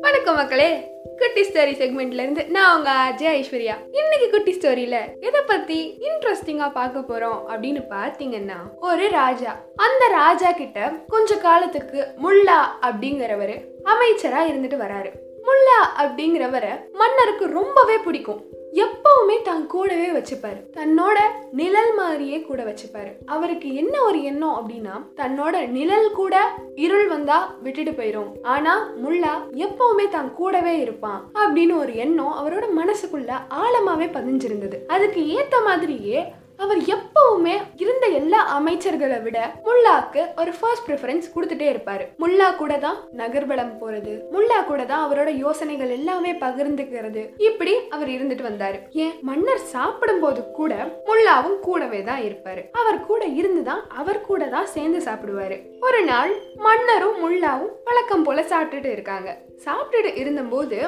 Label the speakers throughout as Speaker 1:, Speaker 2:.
Speaker 1: வணக்கம் மக்களே. குட்டி ஸ்டோரி செக்மெண்ட்ல இருந்து நான் உங்க அஜய் ஐஸ்வர்யா. இன்னைக்கு குட்டி ஸ்டோரியில எதை பத்தி இன்ட்ரெஸ்டிங்கா பார்க்க போறோம் அப்படின்னு பாத்தீங்கன்னா ஒரு ராஜா. அந்த ராஜா கிட்ட கொஞ்ச காலத்துக்கு முல்லா அப்படிங்கிறவரு அமைச்சரா இருந்துட்டு வராரு. முல்லா அப்படிங்கிறவரை மன்னருக்கு ரொம்பவே பிடிக்கும். எப்பவுமே தான் கூடவே வச்சுப்பாரு. தன்னோட நிழல் மாதிரியே கூட வச்சுப்பாரு. அவருக்கு என்ன ஒரு எண்ணம் அப்படின்னா தன்னோட நிழல் கூட இருள் வந்தா விட்டுட்டு போயிரும். ஆனா முல்லா எப்பவுமே தான் கூடவே இருப்பான் அப்படின்னு ஒரு எண்ணம் அவரோட மனசுக்குள்ள ஆழமாவே பதிஞ்சிருந்தது. அதுக்கு ஏத்த மாதிரியே அவர் எப்பவுமே இருந்த எல்லா அமைச்சர்களை விட முல்லாக்கு ஒரு ஃபர்ஸ்ட் ப்ரிஃபரன்ஸ் கொடுத்துட்டே இருப்பாரு. முல்லா கூட தான் நகர்வலம் போறது. முல்லா கூட தான் அவரோட யோசனைகள் எல்லாமே பகிர்ந்துக்கிறது. இப்படி அவர் இருந்துட்டு வந்தாரு. ஏன்? மன்னர் சாப்பிடும் போது கூட முல்லாவும் கூடவே தான் இருப்பாரு. அவர் கூட இருந்துதான் அவர் கூட தான் சேர்ந்து சாப்பிடுவாரு. ஒரு நாள் மன்னரும் முல்லாவும் வழக்கம் போல சாப்பிட்டுட்டு இருக்காங்க. சாப்பிட்டுட்டு இருந்தபோது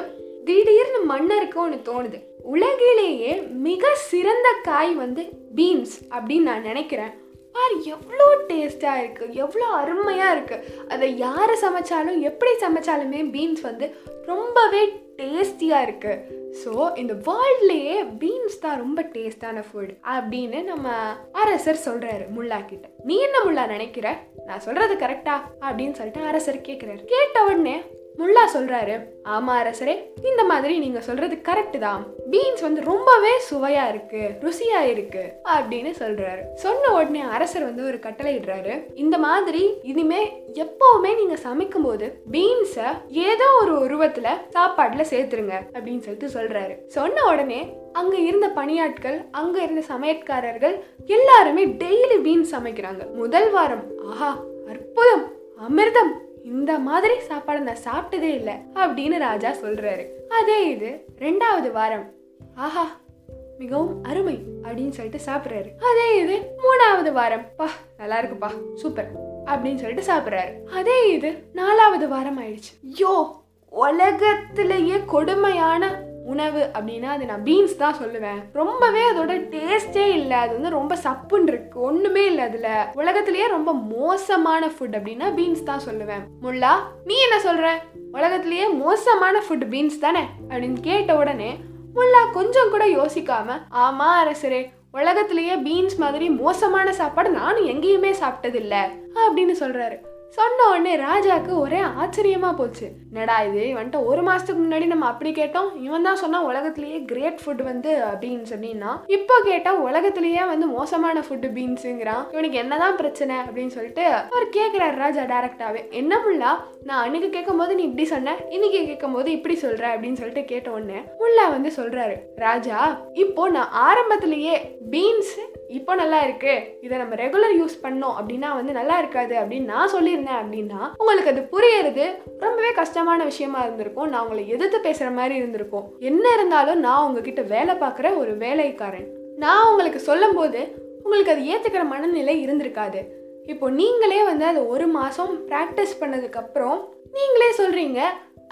Speaker 1: திடீர்னு மன்னருக்கு ஒன்று தோணுது. உலகிலேயே மிக சிறந்த காய் வந்து பீன்ஸ் அப்படின்னு நான் நினைக்கிறேன். பார் எவ்வளோ டேஸ்ட்டாக இருக்குது எவ்வளோ அருமையாக இருக்குது அதை யாரை சமைச்சாலும் எப்படி சமைச்சாலுமே பீன்ஸ் வந்து ரொம்பவே டேஸ்டியாக இருக்குது ஸோ இந்த வேர்ல்ட்லேயே பீன்ஸ் தான் ரொம்ப டேஸ்டான ஃபுட் அப்படின்னு நம்ம அரசர் சொல்கிறாரு முல்லா கிட்ட. நீ என்ன முல்லா நினைக்கிற? நான் சொல்கிறது கரெக்டா அப்படின்னு சொல்லிட்டு அரசர் கேட்குறாரு கேட்ட உடனே முல்லா சொல்றாரு ஆமா அரசரே இந்த மாதிரி நீங்க சொல்றது கரெக்ட் தான். பீன்ஸ் வந்து ரொம்பவே சுவையா இருக்கு ருசியா இருக்கு அப்படின்னு சொல்றாரு. சொன்ன உடனே அரசர் வந்து ஒரு கட்டளை இடுறாரு இந்த மாதிரி இனிமே எப்பவுமே நீங்க சமைக்கும் போது பீன்ஸ ஏதோ ஒரு உருவத்துல சாப்பாட்டில் சேர்த்துருங்க அப்படின்னு சொல்லிட்டு சொல்றாரு. சொன்ன உடனே அங்க இருந்த பணியாட்கள் அங்க இருந்த சமையற்காரர்கள் எல்லாருமே டெய்லி பீன்ஸ் சமைக்கிறாங்க. முதல் வாரம் ஆஹா அற்புதம் அமிர்தம் இந்த மாதிரி சாப்பாடு நான் சாப்பிட்டதே இல்லை அப்படின்னு ராஜா சொல்றாரு. அதே இது ரெண்டாவது வாரம். ஆஹா மிகவும் அருமை அப்படின்னு சொல்லிட்டு சாப்பிட்றாரு. அதே இது மூணாவது வாரம். பா நல்லா இருக்குப்பா சூப்பர் அப்படின்னு சொல்லிட்டு சாப்பிட்றாரு. அதே இது நாலாவது வாரம் ஆயிடுச்சு. யோ உலகத்திலேயே கொடுமையான உணவு அப்படின்னா அது நான் பீன்ஸ் தான் சொல்லுவேன். ரொம்பவே அதோட டேஸ்டே இல்லை. அது வந்து ரொம்ப சப்புன்னு இருக்கு. ஒண்ணுமே இல்லை அதுல. உலகத்திலேயே ரொம்ப மோசமான ஃபுட் அப்படின்னா பீன்ஸ் தான் சொல்லுவேன். முல்லா நீ என்ன சொல்ற? உலகத்திலேயே மோசமான ஃபுட் பீன்ஸ் தானே? அப்படின்னு கேட்ட உடனே முல்லா கொஞ்சம் கூட யோசிக்காம ஆமா அரசரே உலகத்திலேயே பீன்ஸ் மாதிரி மோசமான சாப்பாடு நானும் எங்கேயுமே சாப்பிட்டதில்லை அப்படின்னு சொல்றாரு. சொன்ன உடனே ராஜாக்கு ஒரே ஆச்சரியமா போச்சு. என்னடா இது வந்துட்டு ஒரு மாசத்துக்கு முன்னாடி நம்ம அப்படி கேட்டோம் இவன் தான் சொன்னா உலகத்திலேயே கிரேட் ஃபுட் வந்து பீன்ஸ் அப்படின்னா இப்போ கேட்டா உலகத்திலேயே வந்து மோசமான ஃபுட்டு பீன்ஸுங்கிறான் இவனுக்கு என்னதான் பிரச்சனை அப்படின்னு சொல்லிட்டு அவர் கேட்குறாரு ராஜா டைரக்டாவே என்ன முல்லா நான் அன்னைக்கு கேட்கும் போது நீ இப்படி சொன்ன இன்னைக்கு கேட்கும் போது இப்படி சொல்ற அப்படின்னு சொல்லிட்டு கேட்ட உடனே முல்லா வந்து சொல்றாரு ராஜா இப்போ நான் ஆரம்பத்திலேயே பீன்ஸ் இப்போ நல்லா இருக்கு. இதை நம்ம ரெகுலர் யூஸ் பண்ணோம் அப்படின்னா வந்து நல்லா இருக்காது அப்படின்னு நான் சொல்லியிருந்தேன் அப்படின்னா உங்களுக்கு அது புரியறது. ரொம்பவே கஷ்டமான விஷயமா இருந்திருக்கும். நான் உங்களை எதிர்த்து பேசுகிற மாதிரி இருந்திருக்கும். என்ன இருந்தாலும் நான் உங்ககிட்ட வேலை பார்க்குற ஒரு வேலைக்காரன். நான் உங்களுக்கு சொல்லும் போது உங்களுக்கு அது ஏற்றுக்கிற மனநிலை இருந்திருக்காது. இப்போ நீங்களே வந்து அதை ஒரு மாதம் ப்ராக்டிஸ் பண்ணதுக்கப்புறம் நீங்களே சொல்கிறீங்க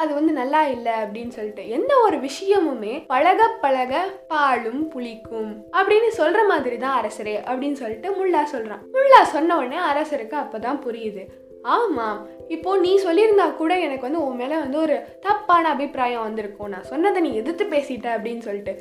Speaker 1: அது வந்து நல்லா இல்லை அப்படின்னு சொல்லிட்டு எந்த ஒரு விஷயமுமே பழக பழக பாலும் புளிக்கும் அப்படின்னு சொல்ற மாதிரி தான் அரசரே அப்படின்னு சொல்லிட்டு முல்லா சொல்றான். முல்லா சொன்ன உடனே அரசருக்கு அப்பதான் புரியுது. ஆமாம் இப்போ நீ சொல்லியிருந்தா கூட எனக்கு வந்து உன் மேலே வந்து ஒரு தப்பான அபிப்பிராயம் வந்திருக்கும். நான் சொன்னதை நீ எதிர்த்து பேசிட்ட அப்படின்னு சொல்லிட்டு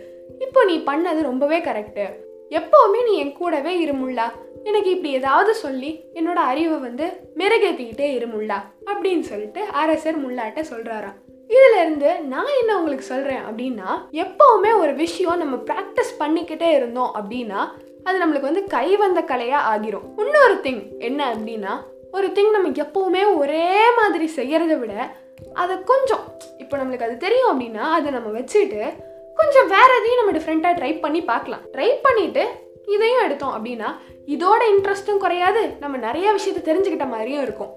Speaker 1: இப்போ நீ பண்ணது ரொம்பவே கரெக்டு எப்போவுமே நீ என் கூடவே இருமுல்லா எனக்கு இப்படி ஏதாவது சொல்லி என்னோட அறிவை வந்து மெருகேற்றிக்கிட்டே இருமுல்லா அப்படின்னு சொல்லிட்டு அரசர் முள்ளாட்ட சொல்றாராம். இதுல இருந்து நான் என்ன உங்களுக்கு சொல்றேன் அப்படின்னா எப்பவுமே ஒரு விஷயம் நம்ம ப்ராக்டிஸ் பண்ணிக்கிட்டே இருந்தோம் அப்படின்னா அது நம்மளுக்கு வந்து கை வந்த கலையா ஆகிரும். இன்னொரு திங் என்ன அப்படின்னா ஒரு திங் நம்ம எப்பவுமே ஒரே மாதிரி செய்கிறத விட அதை கொஞ்சம் இப்போ நம்மளுக்கு அது தெரியும் அப்படின்னா அதை நம்ம வச்சுட்டு கொஞ்சம் வேற எதையும் நம்ம டிஃப்ரெண்ட்டாக ட்ரை பண்ணி பார்க்கலாம். ட்ரை பண்ணிட்டு இதையும் எடுத்தோம் அப்படின்னா இதோட இன்ட்ரெஸ்ட்டும் குறையாது. நம்ம நிறைய விஷயத்த தெரிஞ்சுக்கிட்ட மாதிரியும் இருக்கும்.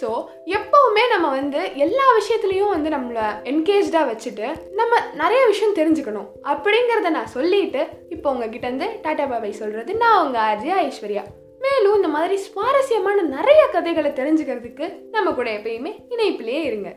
Speaker 1: ஸோ எப்போவுமே நம்ம வந்து எல்லா விஷயத்துலையும் வந்து நம்மளை என்கேஜாக வச்சுட்டு நம்ம நிறைய விஷயம் தெரிஞ்சுக்கணும். அப்படிங்கிறத நான் சொல்லிட்டு இப்போ உங்ககிட்டருந்து டாடா பாபாய் சொல்கிறது நான் உங்கள் ஆர்ஜி ஐஸ்வர்யா. மேலும் இந்த மாதிரி சுவாரஸ்யமான நிறைய கதைகளை தெரிஞ்சுக்கிறதுக்கு நம்ம கூட எப்பயுமே இணைப்பிலேயே இருங்க.